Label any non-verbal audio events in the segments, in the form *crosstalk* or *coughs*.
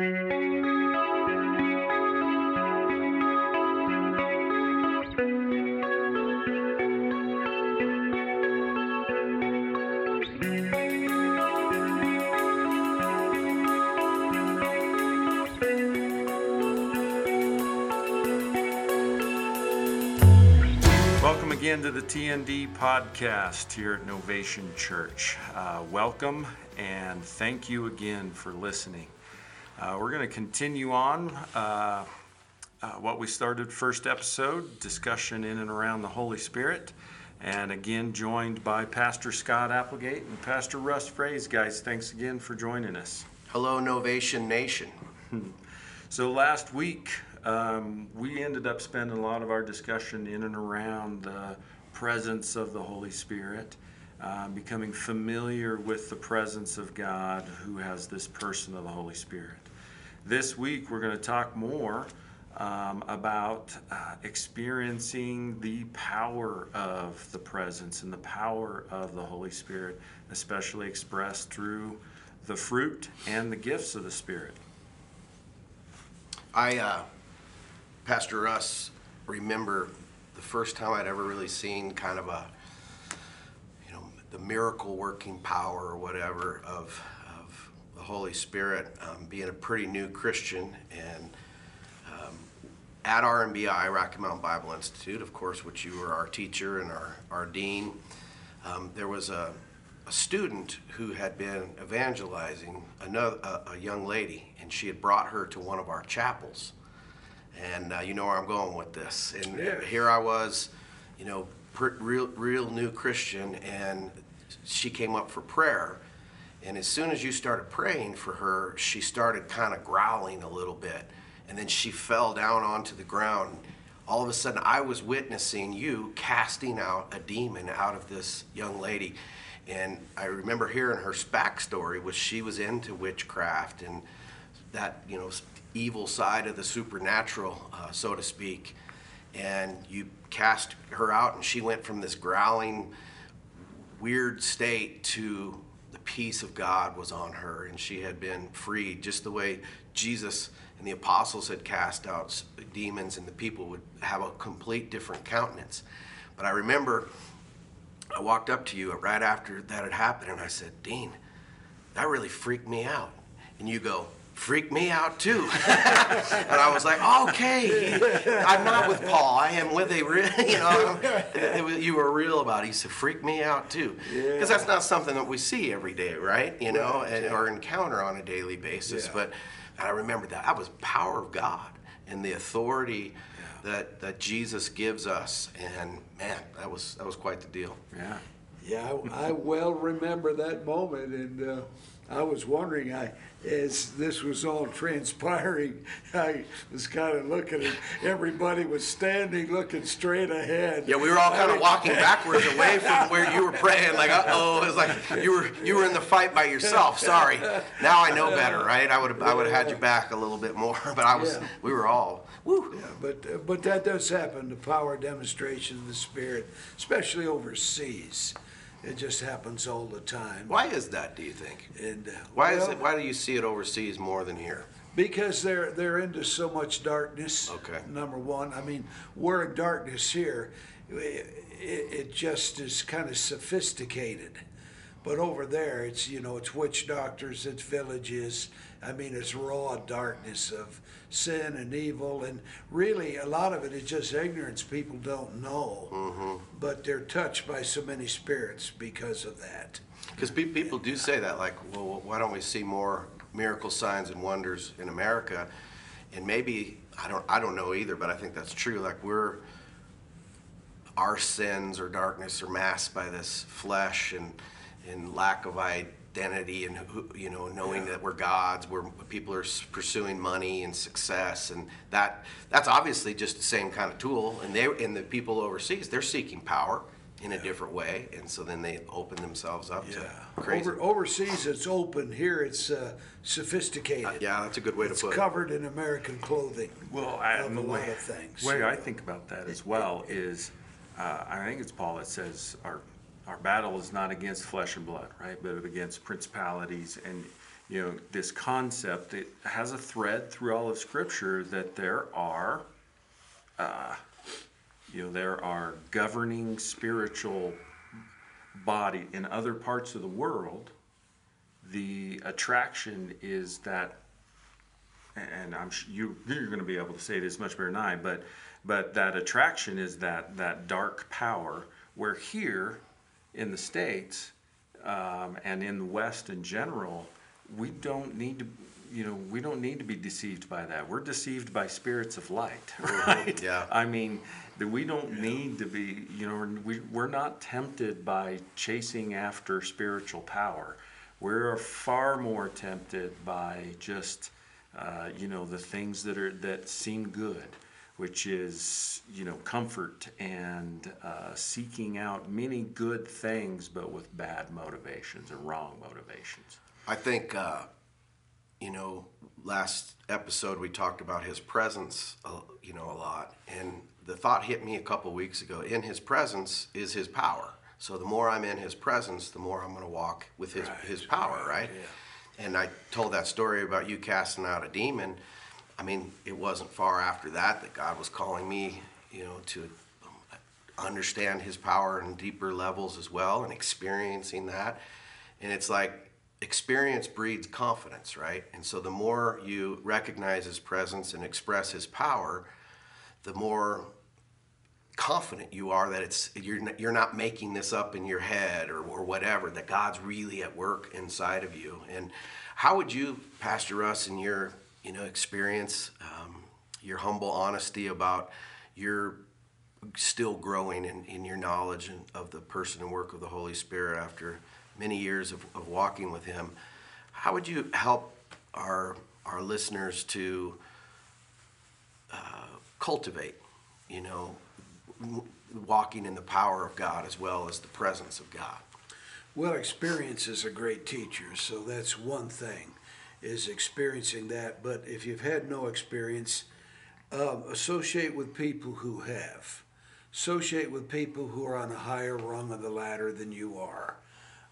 Welcome again to the TND podcast here at Novation Church. Uh, welcome and thank you again for listening. Uh, we're going to continue on uh, uh, what we started first episode discussion in and around the Holy Spirit. And again, joined by Pastor Scott Applegate and Pastor Russ Frase. Guys, thanks again for joining us. Hello, Novation Nation. *laughs* So last week, um, we ended up spending a lot of our discussion in and around the presence of the Holy Spirit, uh, becoming familiar with the presence of God who has this person of the Holy Spirit. This week, we're going to talk more um, about uh, experiencing the power of the presence and the power of the Holy Spirit, especially expressed through the fruit and the gifts of the Spirit. I, uh, Pastor Russ, remember the first time I'd ever really seen kind of a, you know, the miracle working power or whatever of, Holy Spirit, um, being a pretty new Christian and um, at RMBI, Rocky Mountain Bible Institute, of course, which you were our teacher and our, our dean, um, there was a, a student who had been evangelizing another, a, a young lady, and she had brought her to one of our chapels. And uh, you know where I'm going with this. And Yeah. here I was, you know, pr- real, real new Christian, and she came up for prayer. And as soon as you started praying for her, she started kind of growling a little bit. And then she fell down onto the ground. All of a sudden, I was witnessing you casting out a demon out of this young lady. And I remember hearing her backstory was she was into witchcraft and that, you know, evil side of the supernatural, uh, so to speak. And you cast her out, and she went from this growling, weird state to peace of God was on her, and she had been freed, just the way Jesus and the apostles had cast out demons, and the people would have a complete different countenance. But I remember I walked up to you right after that had happened, and I said, Dean, that really freaked me out. And you go, freak me out too. *laughs* and I was like, okay, I'm not with Paul. I am with a real, *laughs* you know, was- you were real about it. He said, freak me out too. Because that's not something that we see every day, right? You know, Right, and, yeah. or encounter on a daily basis. Yeah. But I remember that. That was power of God and the authority that, that Jesus gives us. And man, that was, that was quite the deal. Yeah. Yeah, I, I well remember that moment, and uh, I was wondering, I, as this was all transpiring, I was kind of looking at everybody was standing, looking straight ahead. Yeah, we were all kind of walking backwards away from where you were praying. Like, uh oh, it was like you were you were in the fight by yourself. Sorry. Now I know better, right? I would have I would have had you back a little bit more, *laughs* but I was Yeah. we were all woo. Yeah, but but that does happen. The power demonstration of the Spirit, especially overseas, it just happens all the time. Why is that? Do you think? And uh, Why is well, it? Why do you see it overseas more than here? Because they're they're into so much darkness. Okay. Number one, I mean, we're in darkness here. It, it just is kind of sophisticated, but over there, it's you know, it's witch doctors, it's villages. I mean, it's raw darkness of sin and evil, and really, a lot of it is just ignorance. People don't know, Mm-hmm. but they're touched by so many spirits because of that. Because pe- people do say that, like, well, why don't we see more miracle signs and wonders in America? And maybe I don't, I don't know either, but I think that's true. Like we're, our sins or darkness are masked by this flesh and and lack of identity and you know knowing that we're gods. Where people are pursuing money and success, and that that's obviously just the same kind of tool. And they and the people overseas, they're seeking power in a different way, and so then they open themselves up to crazy. Over, overseas, it's open. Here, it's uh, sophisticated. yeah, that's a good way to It's put it. It's covered in American clothing. Well, I, of and a the lot way, of things. way I think about that as well is, uh, I think it's Paul that says our our battle is not against flesh and blood, right, but against principalities and you know, this concept it has a thread through all of Scripture that there are, uh, you know, there are governing spiritual body in other parts of the world. The attraction is that and I'm you you're going to be able to say this much better than I, but but that attraction is that that dark power. Where here in the states um, and in the West in general, we don't need to. You know, we don't need to be deceived by that. We're deceived by spirits of light, *laughs* right? Yeah. I mean, that we don't need to be. You know, we we're not tempted by chasing after spiritual power. We're far more tempted by just uh, you know the things that are that seem good which is you know comfort and uh, seeking out many good things but with bad motivations or wrong motivations I think, uh, you know, last episode we talked about his presence, uh, you know, a lot. And the thought hit me a couple weeks ago in his presence is his power. So the more I'm in his presence, the more I'm going to walk with his, his power, right? Yeah. And I told that story about you casting out a demon. I mean, it wasn't far after that that God was calling me, you know, to um, understand his power in deeper levels as well and experiencing that. And it's like experience breeds confidence, right? And so the more you recognize his presence and express his power, the more confident you are that it's you're you're not making this up in your head or, or whatever that God's really at work inside of you. And how would you, Pastor Russ, in your you know experience, um, your humble honesty about your still growing in, in your knowledge and of the person and work of the Holy Spirit after many years of, of walking with Him, how would you help our our listeners to uh, cultivate, you know, walking in the power of God as well as the presence of God? Well, experience is a great teacher, so that's one thing, is experiencing that. But if you've had no experience, um, associate with people who have. Associate with people who are on a higher rung of the ladder than you are,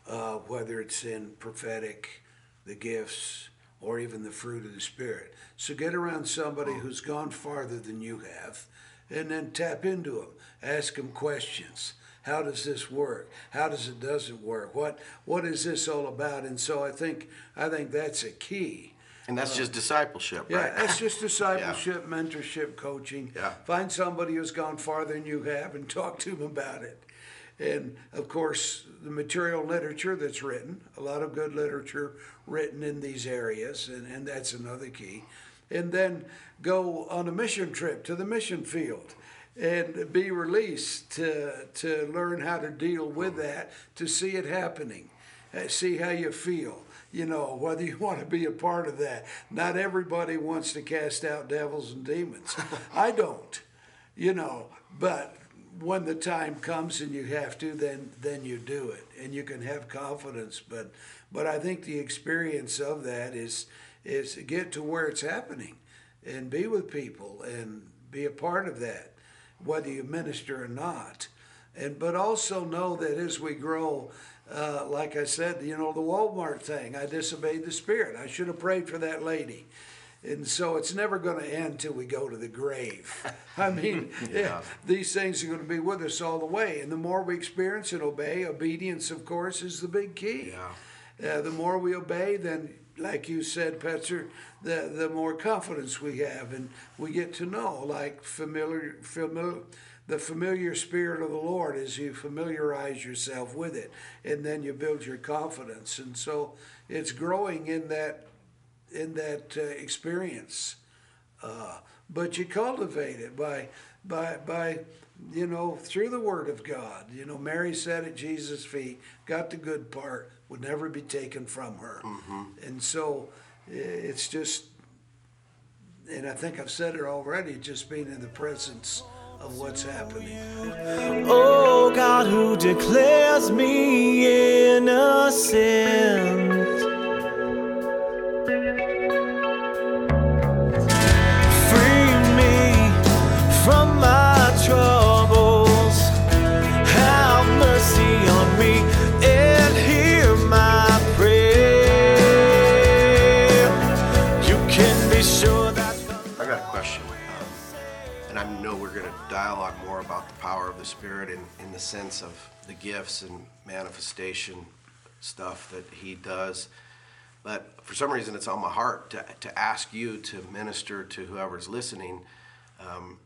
uh, whether it's in prophetic, the gifts, or even the fruit of the Spirit. So get around somebody who's gone farther than you have, and then tap into them. Ask them questions. How does this work? How does it doesn't work? What what is this all about? And so I think I think that's a key. And that's uh, just discipleship, Yeah, right? that's just *laughs* discipleship, mentorship, coaching. Yeah. Find somebody who's gone farther than you have and *laughs* talk to them about it. And of course, the material literature that's written, a lot of good literature written in these areas, and, and that's another key. And then go on a mission trip to the mission field and be released to, to learn how to deal with that, to see it happening, uh, see how you feel you know, whether you *laughs* want to be a part of that. Not everybody wants to cast out devils and demons. *laughs* I don't, you know, but when the time comes and you have to, then then you do it, and you can have confidence. But but I think the experience of that is is get to where it's happening, and be with people and be a part of that, whether you minister or not. And but also know that as we grow, uh, like I said, you know, the Walmart thing, I disobeyed the Spirit. I should have prayed for that lady. And so it's never going to end till we go to the grave. *laughs* I mean, *laughs* yeah. these things are going to be with us all the way. And the more we experience and obey, obedience, of course, is the big key. Yeah. Uh, the more we obey, then, like you said, Petzer, the, the more confidence we have. And we get to know, like familiar, familiar, the familiar spirit of the Lord as you familiarize yourself with it, and then you build your confidence. And so it's growing in that in that uh, experience. Uh, but you cultivate it by by by you know through the Word of God. You know, Mary sat at Jesus' feet, got the good part, would never be taken from her, mm-hmm. and so it's just. And I think I've said it already, just being in the presence of what's happening. Oh God, who declares me innocent? The Spirit in, in the sense of the gifts and manifestation stuff that He does. But for some reason, it's on my heart to, to ask you to minister to whoever's listening. Um,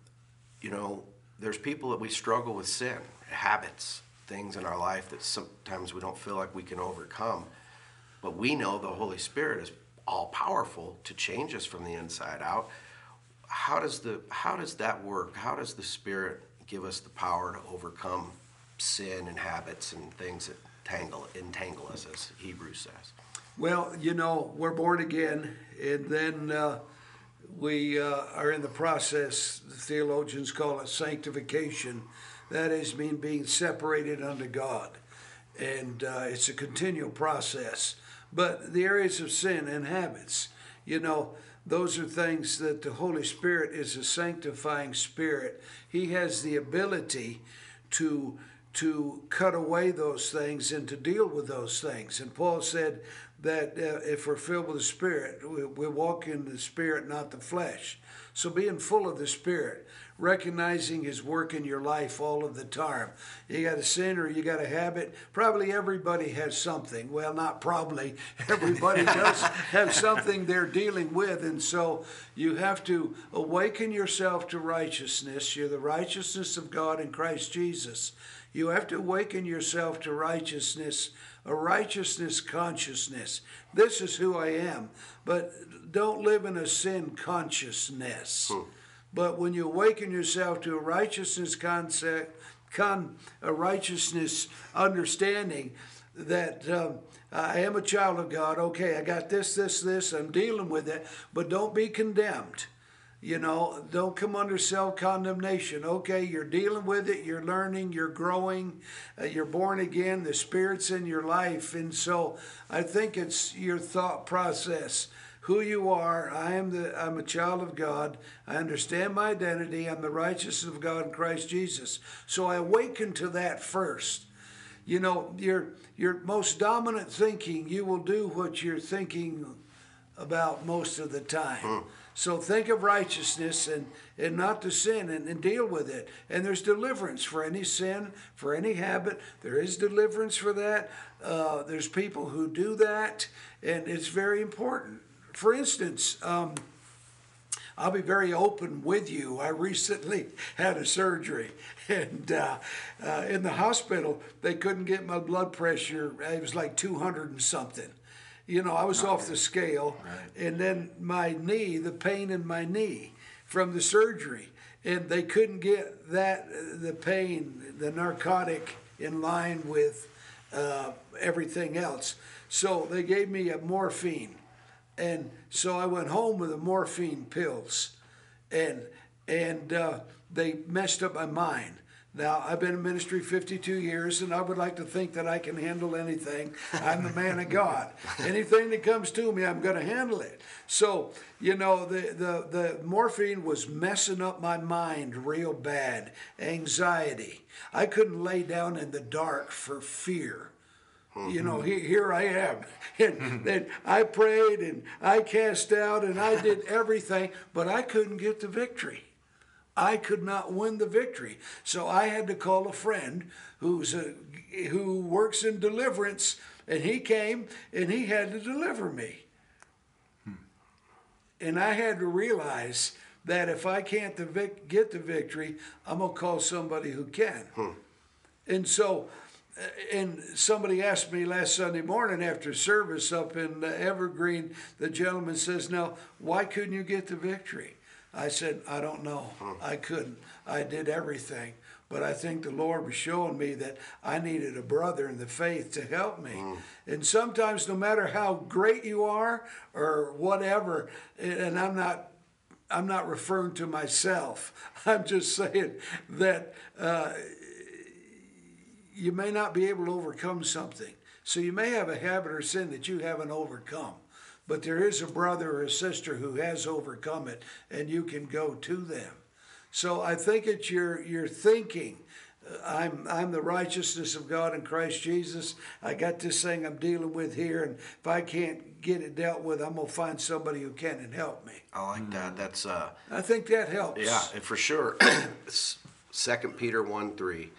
you know, there's people that we struggle with sin, habits, things in our life that sometimes we don't feel like we can overcome. But we know the Holy Spirit is all powerful to change us from the inside out. How does the how does that work? How does the Spirit give us the power to overcome sin and habits and things that tangle entangle us, as Hebrews says? Well, you know, we're born again, and then uh, we uh, are in the process, the theologians call it sanctification. That is, mean being separated unto God. And uh, it's a continual process. But the areas of sin and habits, you know, those are things that the Holy Spirit is a sanctifying spirit. He has the ability to to cut away those things and to deal with those things. And Paul said that uh, if we're filled with the Spirit, we, we walk in the Spirit, not the flesh. So being full of the Spirit, recognizing His work in your life all of the time. You got a sin or you got a habit. Probably everybody has something. Well, not probably. *laughs* Everybody does have something they're dealing with. And so you have to awaken yourself to righteousness. You're the righteousness of God in Christ Jesus. You have to awaken yourself to righteousness, a righteousness consciousness. This is who I am. But don't live in a sin consciousness. Hmm. But when you awaken yourself to a righteousness concept, con, a righteousness understanding that um, I am a child of God. Okay, I got this, this, this. I'm dealing with it, but don't be condemned. You know, don't come under self condemnation. Okay, you're dealing with it, you're learning, you're growing, uh, you're born again, the Spirit's in your life. And so I think it's your thought process who you are. I am the I'm a child of God. I understand my identity. I'm the righteousness of God in Christ Jesus. So I awaken to that first. You know, your your most dominant thinking, you will do what you're thinking about most of the time. So think of righteousness and, and not to sin and, and deal with it. And there's deliverance for any sin, for any habit. There is deliverance for that. Uh, there's people who do that, and it's very important. For instance, um, I'll be very open with you. I recently *laughs* had a surgery, *laughs* and uh, uh, in the hospital, they couldn't get my blood pressure. It was like 200 and something. You know, I was off the scale, and then my knee, the pain in my knee from the surgery, and they couldn't get that, the pain, the narcotic in line with uh, everything else. So they gave me a morphine and so I went home with the morphine pills, and and uh, they messed up my mind. Now I've been in ministry 52 years, and I would like to think that I can handle anything. I'm the man of God. *laughs* Anything that comes to me, I'm going to handle it. So you know, the the the morphine was messing up my mind real bad. Anxiety. I couldn't lay down in the dark for fear. You know, mm-hmm. he, here I am. *laughs* And, mm-hmm. and I prayed and I cast out and I did everything, but I couldn't get the victory. I could not win the victory. So I had to call a friend who's a, who works in deliverance, and he came and he had to deliver me. Hmm. And I had to realize that if I can't the vic- get the victory, I'm going to call somebody who can. Hmm. And so and somebody asked me last Sunday morning after service up in Evergreen, the gentleman says, Now, why couldn't you get the victory? I said, I don't know. I couldn't. I did everything. But I think the Lord was showing me that I needed a brother in the faith to help me. And sometimes, no matter how great you are or whatever, and I'm not I'm not referring to myself. *laughs* I'm just saying that uh, you may not be able to overcome something. So you may have a habit or sin that you haven't overcome. But there is a brother or a sister who has overcome it, and you can go to them. So I think it's your your thinking I'm I'm the righteousness of God in Christ Jesus. I got this thing I'm dealing with here, and if I can't get it dealt with, I'm gonna find somebody who can and help me. I like that. That's uh, I think that helps. yeah, and for sure. *coughs* Second Peter one three,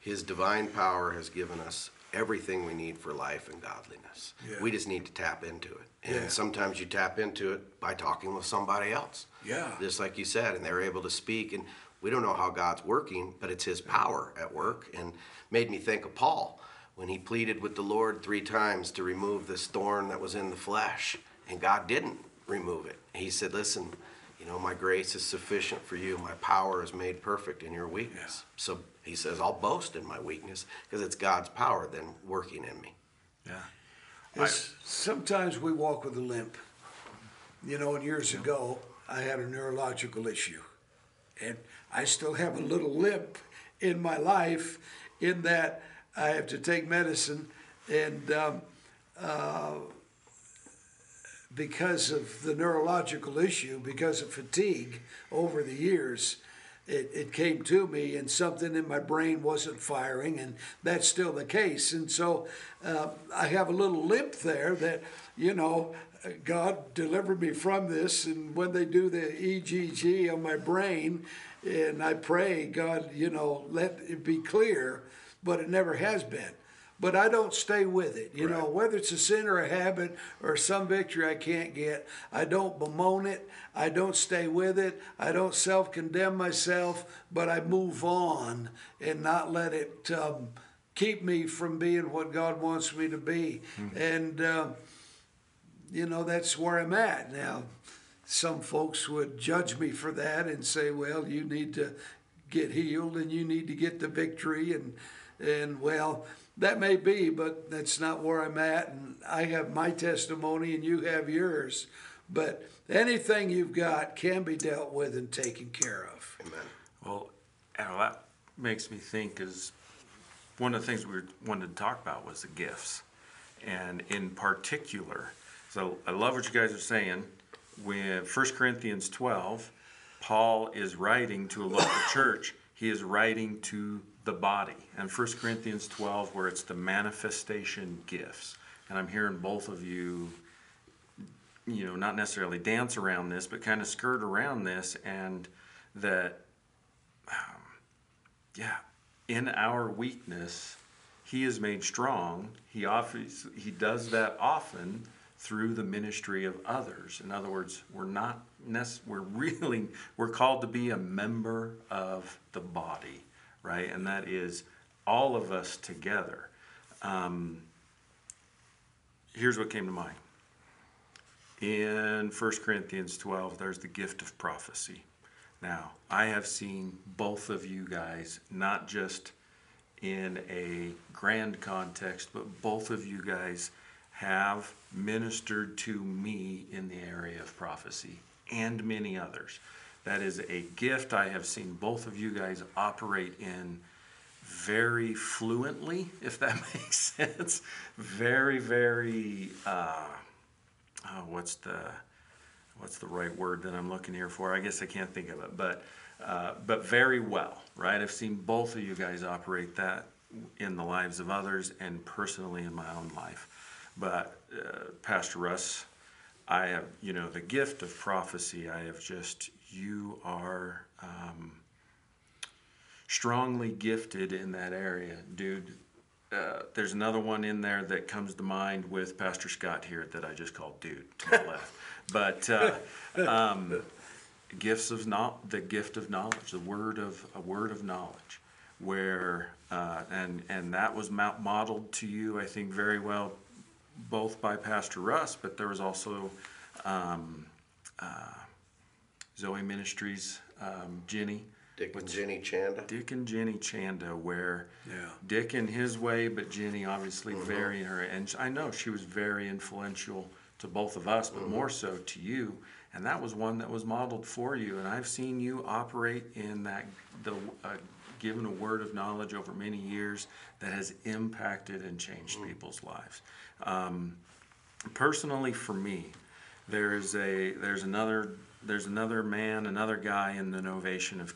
His divine power has given us everything we need for life and godliness. Yeah. We just need to tap into it, and Yeah. sometimes you tap into it by talking with somebody else. Yeah. just like you said, and they're able to speak. And we don't know how God's working, but it's His power at work. And made me think of Paul when he pleaded with the Lord three times to remove this thorn that was in the flesh, and God didn't remove it. He said, "Listen, you know, my grace is sufficient for you. My power is made perfect in your weakness." So he says, "I'll boast in my weakness because it's God's power then working in me." Yeah. It's- sometimes we walk with a limp. You know, and years ago, I had a neurological issue. And I still have a little limp in my life in that I have to take medicine. And um, uh, because of the neurological issue, because of fatigue over the years, it, it came to me and something in my brain wasn't firing, and that's still the case. And so uh, I have a little limp there that, you know, God delivered me from this. And when they do the EEG on my brain, and I pray, God, you know, let it be clear, but it never has been but I don't stay with it. You know, whether it's a sin or a habit or some victory I can't get, I don't bemoan it. I don't stay with it. I don't self condemn myself, but I move on and not let it um, keep me from being what God wants me to be. And, uh, you know, that's where I'm at now. Some folks would judge me for that and say, well, you need to get healed and you need to get the victory and and well that may be but that's not where i'm at and i have my testimony and you have yours but anything you've got can be dealt with and taken care of Amen. Well, and that makes me think is one of the things we wanted to talk about was the gifts. And in particular, so I love what you guys are saying. When 1 Corinthians 12, Paul is writing to a local *coughs* church, he is writing to the body. And 1 Corinthians 12, where it's the manifestation gifts. And I'm hearing both of you you know, not necessarily dance around this, but kind of skirt around this, and that, um, yeah, in our weakness, He is made strong. He offers, He does that often through the ministry of others. In other words, we're not we're really we're called to be a member of the body, right? And that is all of us together. Um, here's what came to mind in 1 Corinthians 12, there's the gift of prophecy. Now, I have seen both of you guys, not just in a grand context, but both of you guys have ministered to me in the area of prophecy and many others. That is a gift I have seen both of you guys operate in very fluently, if that *laughs* makes sense. Very, very. Uh, oh, what's the what's the right word that I'm looking here for? I guess I can't think of it, but uh, but very well, right? I've seen both of you guys operate that in the lives of others and personally in my own life. But uh, Pastor Russ, I have you know the gift of prophecy. I have just you are um, strongly gifted in that area, dude uh, there's another one in there that comes to mind with Pastor Scott here that I just called dude to the left. *laughs* But uh, um, gifts of no- the gift of knowledge, the word of a word of knowledge, where uh, and and that was modeled to you, I think, very well, both by Pastor Russ, but there was also um, uh, Zoe Ministries, um, Jenny. Dick and Jenny Chanda. Dick and Jenny Chanda, where Yeah. Dick in his way, but Jenny obviously very in her. And I know she was very influential to both of us, but more so to you. And that was one that was modeled for you. And I've seen you operate in that the uh, given a word of knowledge over many years that has impacted and changed people's lives. Um, personally, for me, there is a there's another there's another man, another guy in the Novation of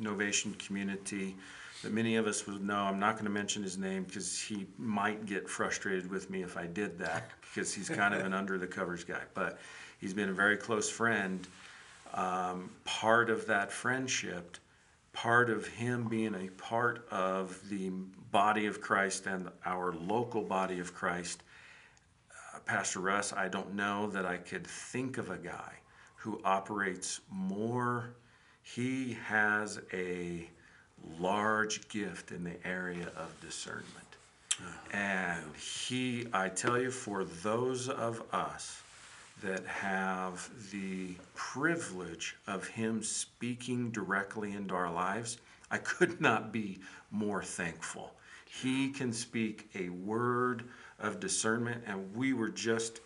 Novation community that many of us would know. I'm not going to mention his name because he might get frustrated with me if I did that because he's kind of an *laughs* under the covers guy. But he's been a very close friend. Um, part of that friendship, part of him being a part of the body of Christ and our local body of Christ, Pastor Russ, I don't know that I could think of a guy who operates more. He has a large gift in the area of discernment. Uh-huh. And he, I tell you, for those of us that have the privilege of him speaking directly into our lives, I could not be more thankful. He can speak a word of discernment, and we were just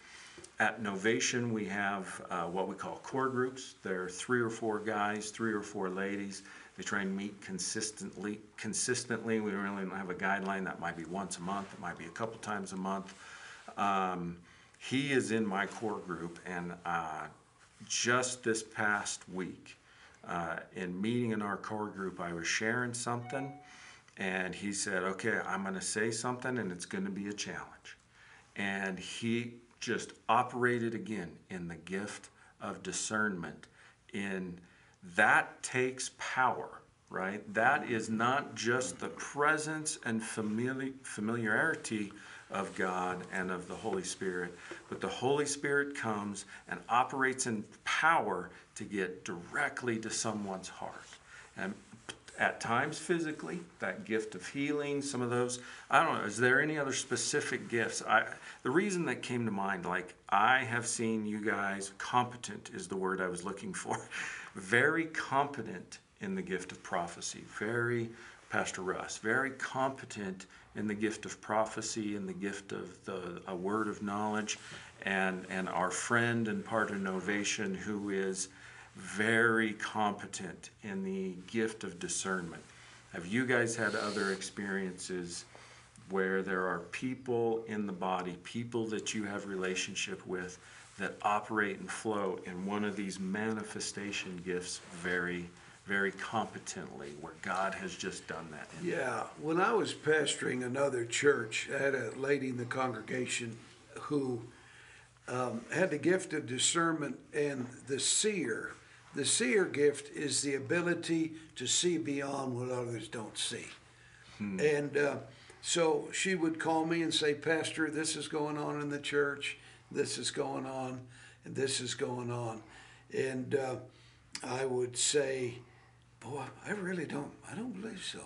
at Novation. We have uh, what we call core groups. There are three or four guys, three or four ladies. They try and meet consistently. Consistently, we really don't have a guideline. That might be once a month. It might be a couple times a month. Um, he is in my core group, and uh, just this past week, uh, in meeting in our core group, I was sharing something, and he said, "Okay, I'm going to say something, and it's going to be a challenge." And he just operated again in the gift of discernment. In that takes power, right? That is not just the presence and famili- familiarity of God and of the Holy Spirit, but the Holy Spirit comes and operates in power to get directly to someone's heart. And at times physically, that gift of healing, some of those. I don't know, is there any other specific gifts? I the reason that came to mind, like I have seen you guys competent is the word I was looking for. *laughs* Very competent in the gift of prophecy. Very Pastor Russ, very competent in the gift of prophecy and the gift of the a word of knowledge, and and our friend and part of Novation who is very competent in the gift of discernment. Have you guys had other experiences where there are people in the body, people that you have relationship with that operate and flow in one of these manifestation gifts very very competently where God has just done that. Yeah, when I was pastoring another church, I had a lady in the congregation who um, had the gift of discernment and the seer. The seer gift is the ability to see beyond what others don't see. And uh, so she would call me and say, Pastor, this is going on in the church, this is going on, and this is going on. And uh, I would say, Boy, I really don't, I don't believe so.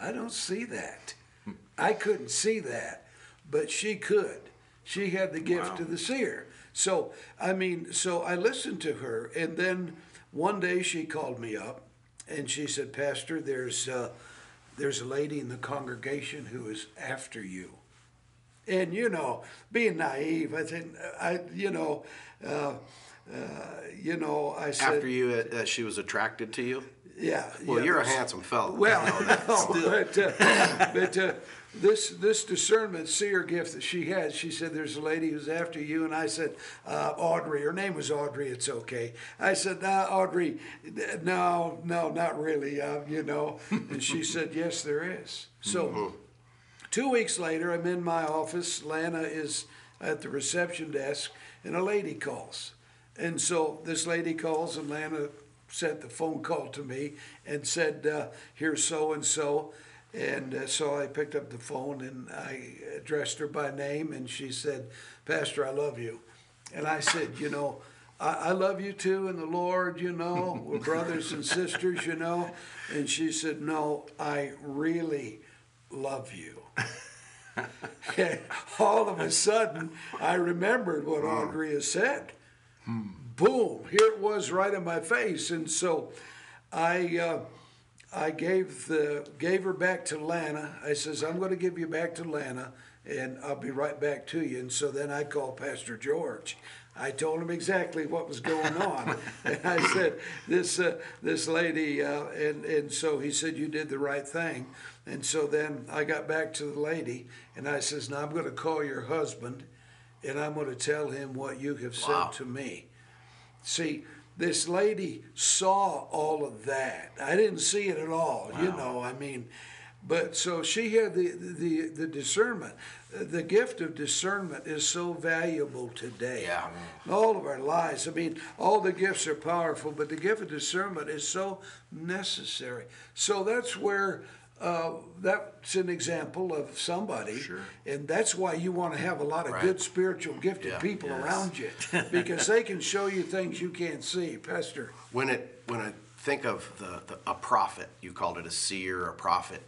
I don't see that. I couldn't see that, but she could. She had the gift Wow. of the seer. So, I mean, so I listened to her, and then one day she called me up and she said, Pastor, there's, uh, there's a lady in the congregation who is after you. And you know, being naive, I think I, you know, uh, uh, you know, I said, After you, uh, uh, she was attracted to you. yeah. Well, yeah, you're a handsome fellow. Well, *laughs* no, but uh, but uh, this this discernment seer gift that she had, she said, "There's a lady who's after you," and I said, uh, "Audrey." Her name was Audrey. It's okay. I said, "No, Audrey, no, no, not really. Uh, you know." And she said, *laughs* "Yes, there is." So. Two weeks later, I'm in my office. Lana is at the reception desk, and a lady calls. And so this lady calls, and Lana sent the phone call to me and said, uh, Here's so and so. And uh, so I picked up the phone and I addressed her by name, and she said, Pastor, I love you. And I said, You know, I, I love you too in the Lord, you know, we're brothers and sisters, you know. And she said, No, I really love you. And *laughs* all of a sudden, I remembered what Audrey has said. Boom! Here it was, right in my face, and so I, uh, I gave the gave her back to Lana. I says, "I'm going to give you back to Lana, and I'll be right back to you." And so then I called Pastor George. I told him exactly what was going on, *laughs* and I said, "This uh, this lady," uh, and and so he said, "You did the right thing." And so then I got back to the lady, and I says, "Now I'm going to call your husband, and I'm going to tell him what you have said to me." See, this lady saw all of that. I didn't see it at all, you know. I mean, But so she had the, the, the discernment. The gift of discernment is so valuable today. Yeah. All of our lives. I mean, all the gifts are powerful, but the gift of discernment is so necessary. So that's where uh, that's an example of somebody. Sure. And that's why you want to have a lot of Right. good spiritual gifted Yeah. people Yes. around you *laughs* because they can show you things you can't see. Pastor. When it when I think of the, the a prophet, you called it a seer, a prophet.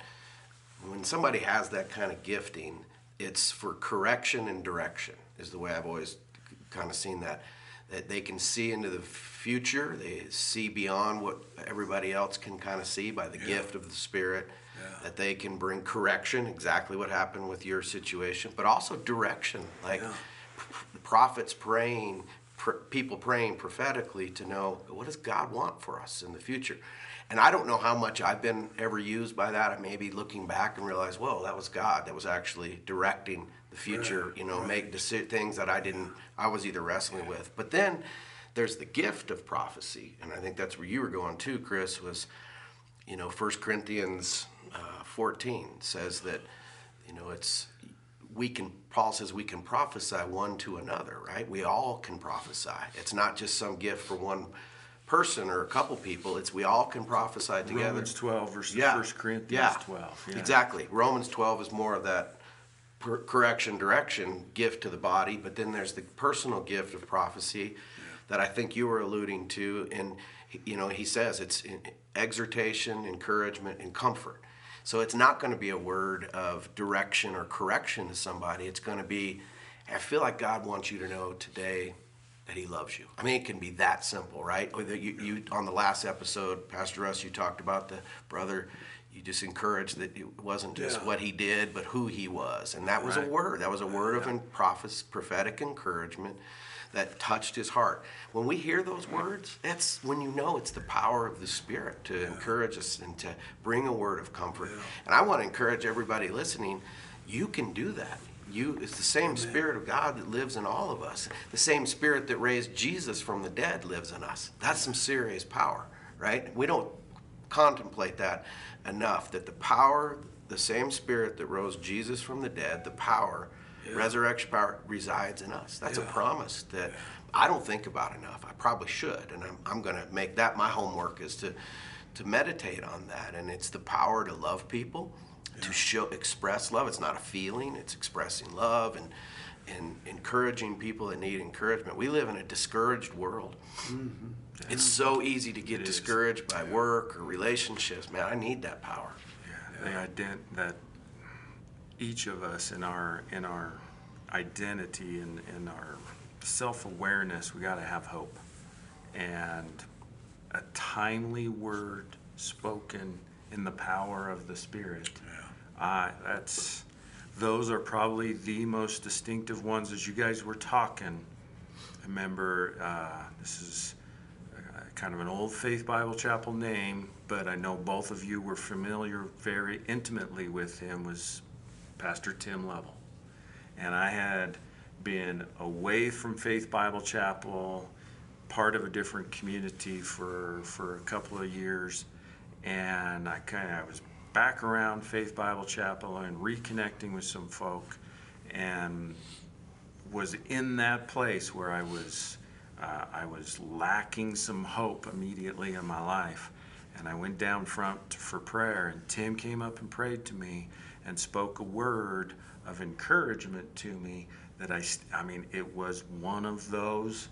When somebody has that kind of gifting, it's for correction and direction. Is the way I've always kind of seen that. That they can see into the future. They see beyond what everybody else can kind of see by the gift of the Spirit. That they can bring correction, exactly what happened with your situation, but also direction, like the prophets praying, pr- people praying prophetically to know what does God want for us in the future. And I don't know how much I've been ever used by that. I may be looking back and realize, whoa, that was God. That was actually directing the future. You know, make deci- things that I didn't. I was either wrestling with. But then there's the gift of prophecy, and I think that's where you were going too, Chris. Was you know, 1 Corinthians uh, 14 says that, you know, it's, we can, Paul says we can prophesy one to another, right? We all can prophesy. It's not just some gift for one person or a couple people, it's we all can prophesy together. Romans 12 versus Yeah. 1 Corinthians yeah. 12. Yeah. Exactly. Romans 12 is more of that per- correction, direction gift to the body, but then there's the personal gift of prophecy that I think you were alluding to. And, you know, he says it's in- exhortation, encouragement, and comfort. So it's not going to be a word of direction or correction to somebody. It's going to be, I feel like God wants you to know today that he loves you. I mean, it can be that simple, right? You, you on the last episode, Pastor Russ, you talked about the brother. You just encouraged that it wasn't just Yeah. what he did, but who he was, and that was a word. That was a word of en- prophes- prophetic encouragement that touched his heart. When we hear those words, that's when you know it's the power of the Spirit to encourage us and to bring a word of comfort. And I want to encourage everybody listening. You can do that. You, it's the same Spirit of God that lives in all of us. The same Spirit that raised Jesus from the dead lives in us. That's some serious power, right? We don't contemplate that enough that the power, the same Spirit that rose Jesus from the dead, the power, resurrection power, resides in us. That's a promise that I don't think about enough. I probably should, and I'm, I'm going to make that my homework is to to meditate on that. And it's the power to love people, to show express love. It's not a feeling; it's expressing love and and encouraging people that need encouragement. We live in a discouraged world. Mm-hmm. It's so easy to get It is. discouraged by work or relationships. Man, I need that power. Yeah, the ident that each of us in our in our identity and in our self-awareness we got to have hope. And a timely word spoken in the power of the spirit uh, that's those are probably the most distinctive ones. As you guys were talking I remember uh, this is uh, kind of an old Faith Bible Chapel name, but I know both of you were familiar very intimately with him, was Pastor Tim Lovell. And I had been away from Faith Bible Chapel, part of a different community for, for a couple of years. And I kind of I was back around Faith Bible Chapel and reconnecting with some folk. And was in that place where I was uh, I was lacking some hope immediately in my life, and I went down front for prayer. And Tim came up and prayed to me and spoke a word of encouragement to me that I, I mean it was one of those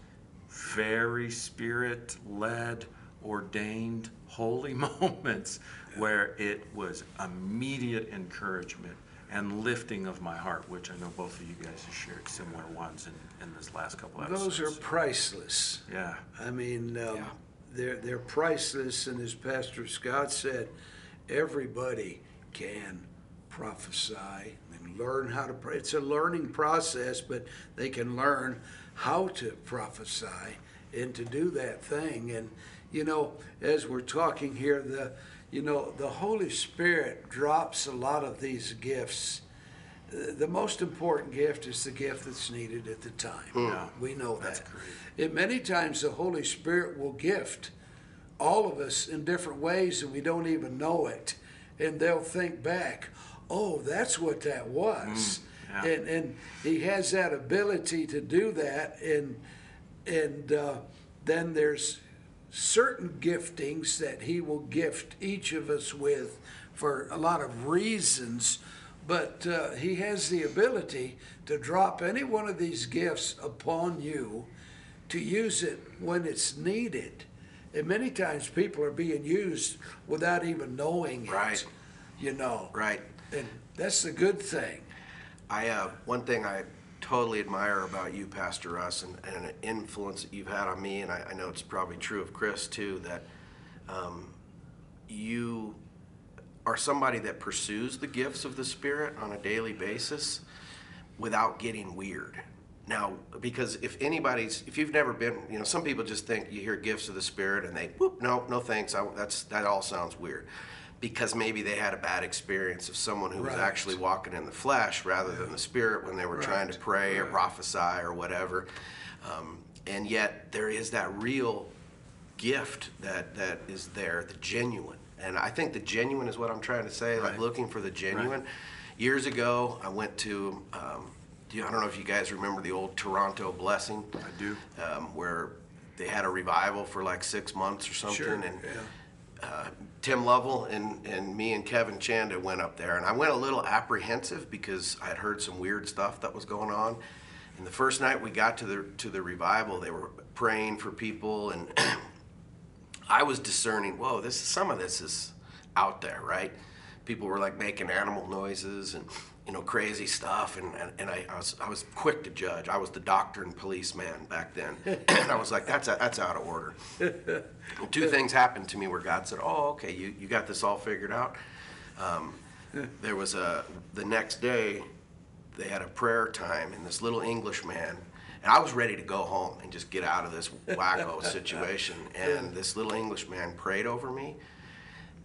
very spirit led ordained holy *laughs* moments where it was immediate encouragement and lifting of my heart, which I know both of you guys have shared similar ones in, in this last couple episodes. Those are priceless. yeah, I mean, um, Yeah. they're they're priceless, and as Pastor Scott said, everybody can prophesy and learn how to pray. It's a learning process, but they can learn how to prophesy and to do that thing. And you know, as we're talking here, the you know the Holy Spirit drops a lot of these gifts. The most important gift is the gift that's needed at the time. Hmm. Yeah. We know that. And many times the Holy Spirit will gift all of us in different ways and we don't even know it. and they'll think back, oh, that's what that was. yeah. And, and he has that ability to do that. And, and uh, then there's certain giftings that he will gift each of us with for a lot of reasons. But uh, he has the ability to drop any one of these gifts upon you to use it when it's needed. And many times people are being used without even knowing it. Right. You know. Right. And that's the good thing. I uh, one thing I totally admire about you, Pastor Russ, and, and an influence that you've had on me, and I, I know it's probably true of Chris too, that um, you are somebody that pursues the gifts of the Spirit on a daily basis without getting weird. Now, because if anybody's, if you've never been, you know, some people just think you hear gifts of the Spirit and they, whoop, no, no thanks. I, that's that all sounds weird, because maybe they had a bad experience of someone who was actually walking in the flesh rather than the Spirit when they were trying to Right. pray or prophesy or whatever. Um, and yet there is that real gift that that is there, the genuine. And I think the genuine is what I'm trying to say. Like looking for the genuine. Years ago, I went to. Um, I don't know if you guys remember the old Toronto Blessing. I do. Um, where they had a revival for like six months or something, Sure, and yeah. Uh, Tim Lovell and, and me and Kevin Chanda went up there, and I went a little apprehensive because I had heard some weird stuff that was going on. And the first night we got to the to the revival, they were praying for people, and *clears throat* I was discerning. Whoa, this some of this is out there, right? People were like making animal noises and you know crazy stuff, and and, and I, I was I was quick to judge. I was the doctor and policeman back then, *laughs* and I was like, that's that's out of order. And two things happened to me where God said, "Oh, okay, you, you got this all figured out." Um, there was a the next day, they had a prayer time, and this little English man, and I was ready to go home and just get out of this wacko *laughs* situation. And this little English man prayed over me,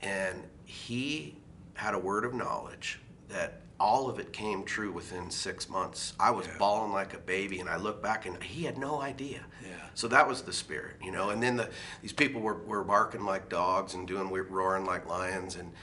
and he had a word of knowledge that all of it came true within six months. I was bawling like a baby, and I look back, and he had no idea. Yeah. So that was the spirit, you know. And then the these people were, were barking like dogs and doing weird roaring like lions. And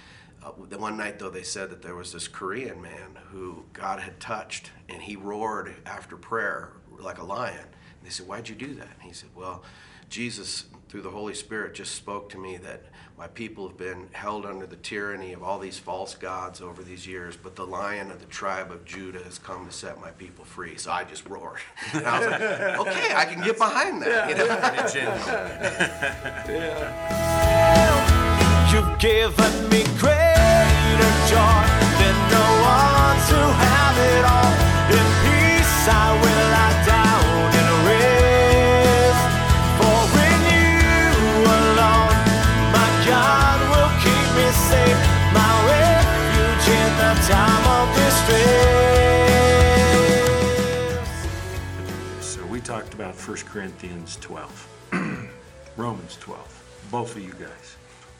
uh, the one night though, they said that there was this Korean man who God had touched, and he roared after prayer like a lion. And they said, "Why'd you do that?" And he said, "Well, Jesus, through the Holy Spirit, just spoke to me that my people have been held under the tyranny of all these false gods over these years, but the lion of the tribe of Judah has come to set my people free. So I just roared. *laughs* And I was like, okay, I can get behind that. you know? You've given me greater joy than no one to have it all. In peace I will talked about 1 Corinthians 12, *clears throat* Romans 12. Both of you guys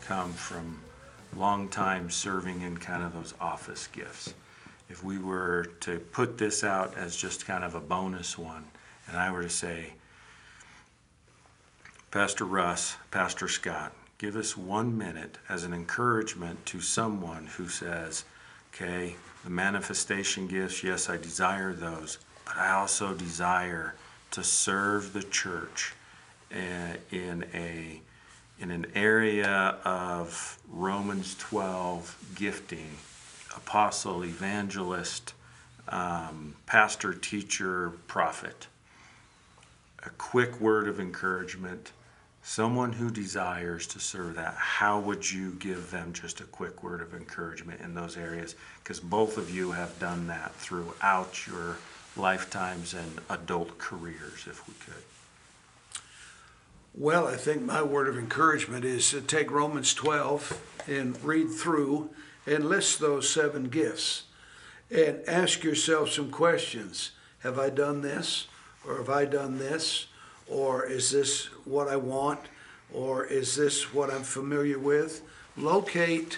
come from long time serving in kind of those office gifts. If we were to put this out as just kind of a bonus one, and I were to say, Pastor Russ, Pastor Scott, give us one minute as an encouragement to someone who says, okay, the manifestation gifts, yes, I desire those, but I also desire to serve the church eh, in a in an area of Romans 12 gifting, apostle, evangelist, um, pastor, teacher, prophet a quick word of encouragement, someone who desires to serve that, how would you give them just a quick word of encouragement in those areas? Because both of you have done that throughout your lifetimes and adult careers, if we could. Well, I think my word of encouragement is to take Romans 12 and read through and list those seven gifts and ask yourself some questions. Have I done this? Or have I done this? Or is this what I want? Or is this what I'm familiar with? Locate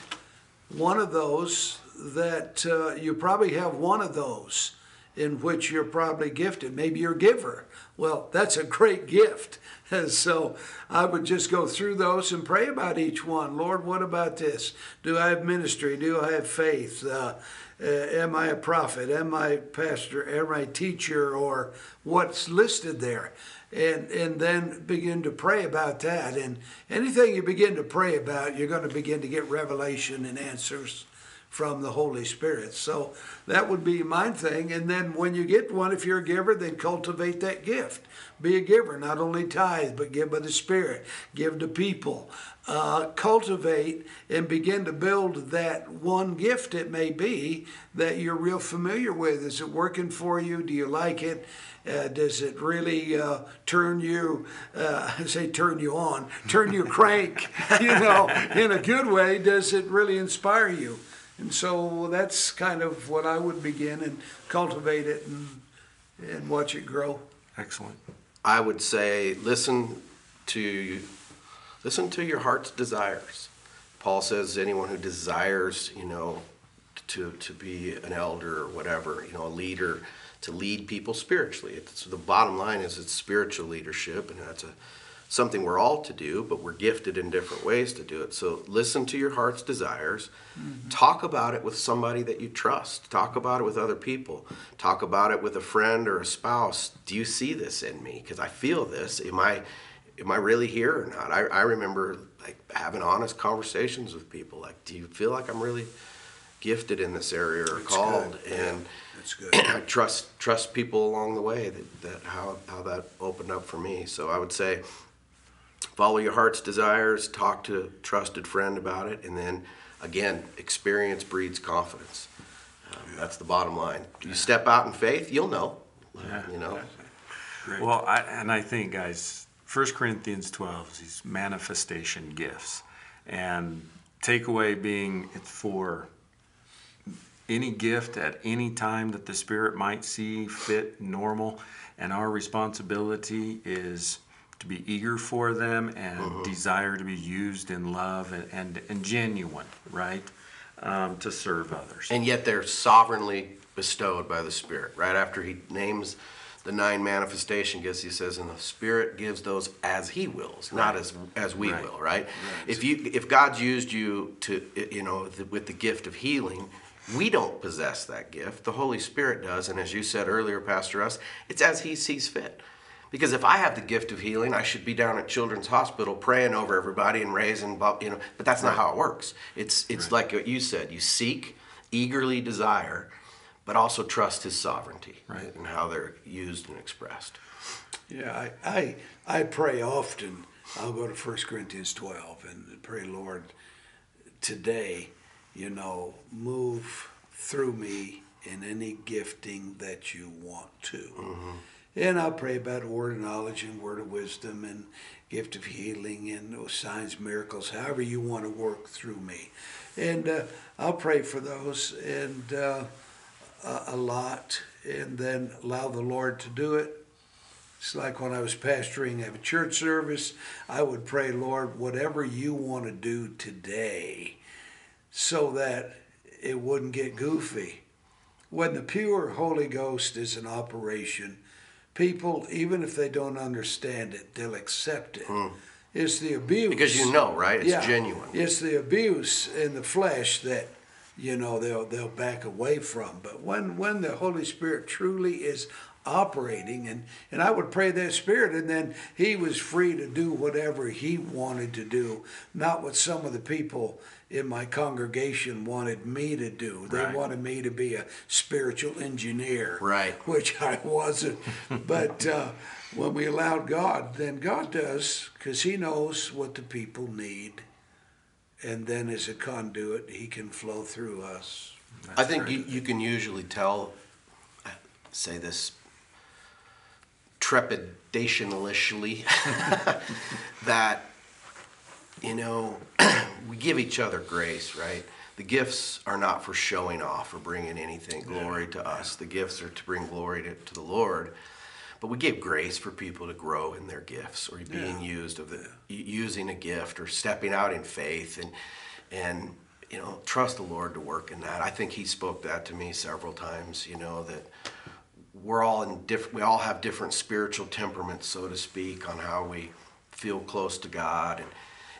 one of those that uh, you probably have one of those in which you're probably gifted. Maybe you're a giver. Well, that's a great gift. And *laughs* so I would just go through those and pray about each one. Lord, what about this? Do I have ministry? Do I have faith? Uh, uh, am I a prophet? Am I pastor? Am I teacher? Or what's listed there? And and then begin to pray about that. And anything you begin to pray about, you're going to begin to get revelation and answers from the Holy Spirit. So that would be my thing. And then when you get one, if you're a giver, then cultivate that gift. Be a giver, not only tithe, but give by the Spirit, give to people. Uh, cultivate and begin to build that one gift it may be that you're real familiar with. Is it working for you? Do you like it? Uh, does it really uh, turn you, uh, *laughs* I say turn you on, turn you crank, *laughs* you know, in a good way? Does it really inspire you? And so that's kind of what I would begin and cultivate it and, and watch it grow. Excellent. I would say listen to listen to your heart's desires. Paul says anyone who desires, you know, to to be an elder or whatever, you know, a leader, to lead people spiritually. It's, the bottom line is it's spiritual leadership, and that's a something we're all to do, but we're gifted in different ways to do it. So listen to your heart's desires. Mm-hmm. Talk about it with somebody that you trust. Talk about it with other people. Talk about it with a friend or a spouse. Do you see this in me? Because I feel this. Am I am I really here or not? I, I remember like having honest conversations with people. Like, do you feel like I'm really gifted in this area or That's called? good. And That's good. *clears throat* I trust trust people along the way that, that how how that opened up for me. So I would say follow your heart's desires, talk to a trusted friend about it, and then again, experience breeds confidence. Um, that's the bottom line. You step out in faith, you'll know. Yeah. You know. Well, I, and I think, guys, 1 Corinthians 12 is these manifestation gifts. And takeaway being it's for any gift at any time that the Spirit might see fit normal. And our responsibility is to be eager for them and desire to be used in love and, and, and genuine, right? Um, to serve others. And yet they're sovereignly bestowed by the Spirit. Right after he names the nine manifestation gifts, he says, "And the Spirit gives those as He wills, not as as we Right. will." Right? If you if God's used you to you know the, with the gift of healing. We don't possess that gift. The Holy Spirit does, and as you said earlier, Pastor Russ, it's as He sees fit. Because if I have the gift of healing, I should be down at Children's Hospital praying over everybody and raising, you know. But that's not how it works. It's it's like what you said. You seek, eagerly desire, but also trust His sovereignty Right. and how they're used and expressed. Yeah, I, I, I pray often. I'll go to 1 Corinthians 12 and pray, Lord, today, you know, move through me in any gifting that you want to. Mm-hmm. And I'll pray about word of knowledge and word of wisdom and gift of healing and signs, miracles, however you want to work through me. And uh, I'll pray for those and uh, a, lot and then allow the Lord to do it. It's like when I was pastoring at a church service, I would pray, Lord, whatever you want to do today, so that it wouldn't get goofy. When the pure Holy Ghost is in operation, people, even if they don't understand it, they'll accept it. Hmm. It's the abuse. Because you know, right? It's genuine. It's the abuse in the flesh that you know they'll they'll back away from. But when when the Holy Spirit truly is operating and and I would pray that spirit and then he was free to do whatever he wanted to do, not what some of the people in my congregation wanted me to do. They Right. wanted me to be a spiritual engineer. Right. Which I wasn't. but uh, when we allowed God, then God does, because He knows what the people need. And then as a conduit, He can flow through us. I think you, you can usually tell, say this trepidationally, *laughs* that, you know, *clears throat* we give each other grace, right? The gifts are not for showing off or bringing anything glory to us. The gifts are to bring glory to, to the Lord. But we give grace for people to grow in their gifts or being used of the using a gift or stepping out in faith and and you know trust the Lord to work in that. I think He spoke that to me several times. You know that we're all in different. We all have different spiritual temperaments, so to speak, on how we feel close to God and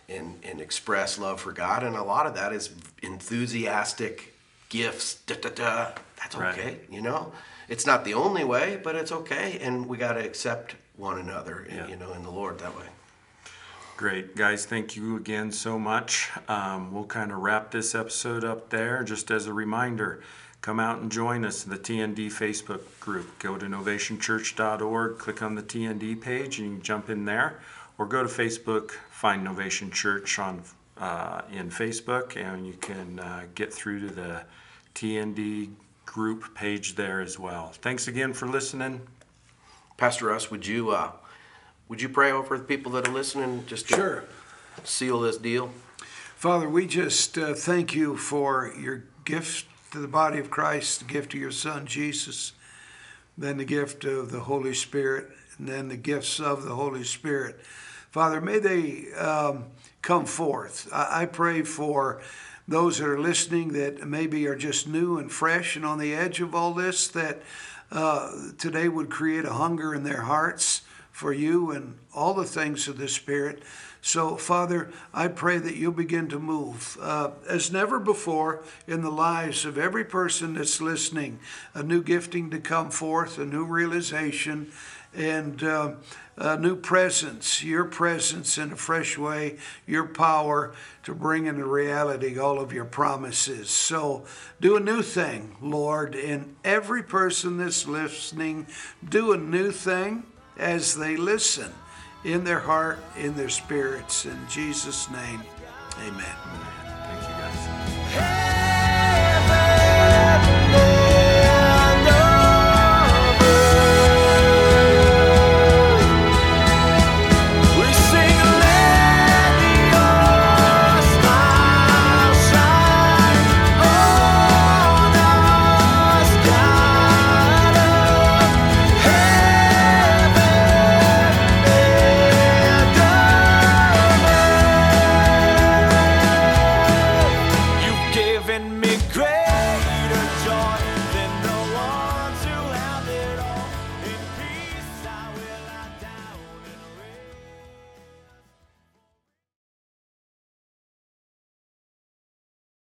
and and express love for God. And a lot of that is enthusiastic gifts. Da, da, da. That's Right. okay. You know, it's not the only way, but it's okay, and we got to accept one another. Yeah. You know, in the Lord that way. Great. Guys, thank you again so much. Um, we'll kind of wrap this episode up there. Just as a reminder, come out and join us in the TND Facebook group. Go to novationchurch.org, click on the TND page, and you can jump in there. Or go to Facebook, find Novation Church on uh, in Facebook, and you can uh, get through to the TND group page there as well. Thanks again for listening. Pastor Russ, would you uh, would you pray over the people that are listening? Just to Sure. seal this deal. Father, we just uh, thank you for your gift to the body of Christ, the gift of your Son, Jesus, then the gift of the Holy Spirit, and then the gifts of the Holy Spirit. Father, may they um, come forth. I, I pray for those that are listening that maybe are just new and fresh and on the edge of all this, that uh, today would create a hunger in their hearts for you and all the things of the Spirit. So, Father, I pray that you'll begin to move uh, as never before in the lives of every person that's listening, a new gifting to come forth, a new realization, and uh, a new presence, your presence in a fresh way, your power to bring into reality all of your promises. So, do a new thing, Lord, in every person that's listening. Do a new thing as they listen in their heart, in their spirits. In Jesus' name, amen. Thank you, guys. Hey!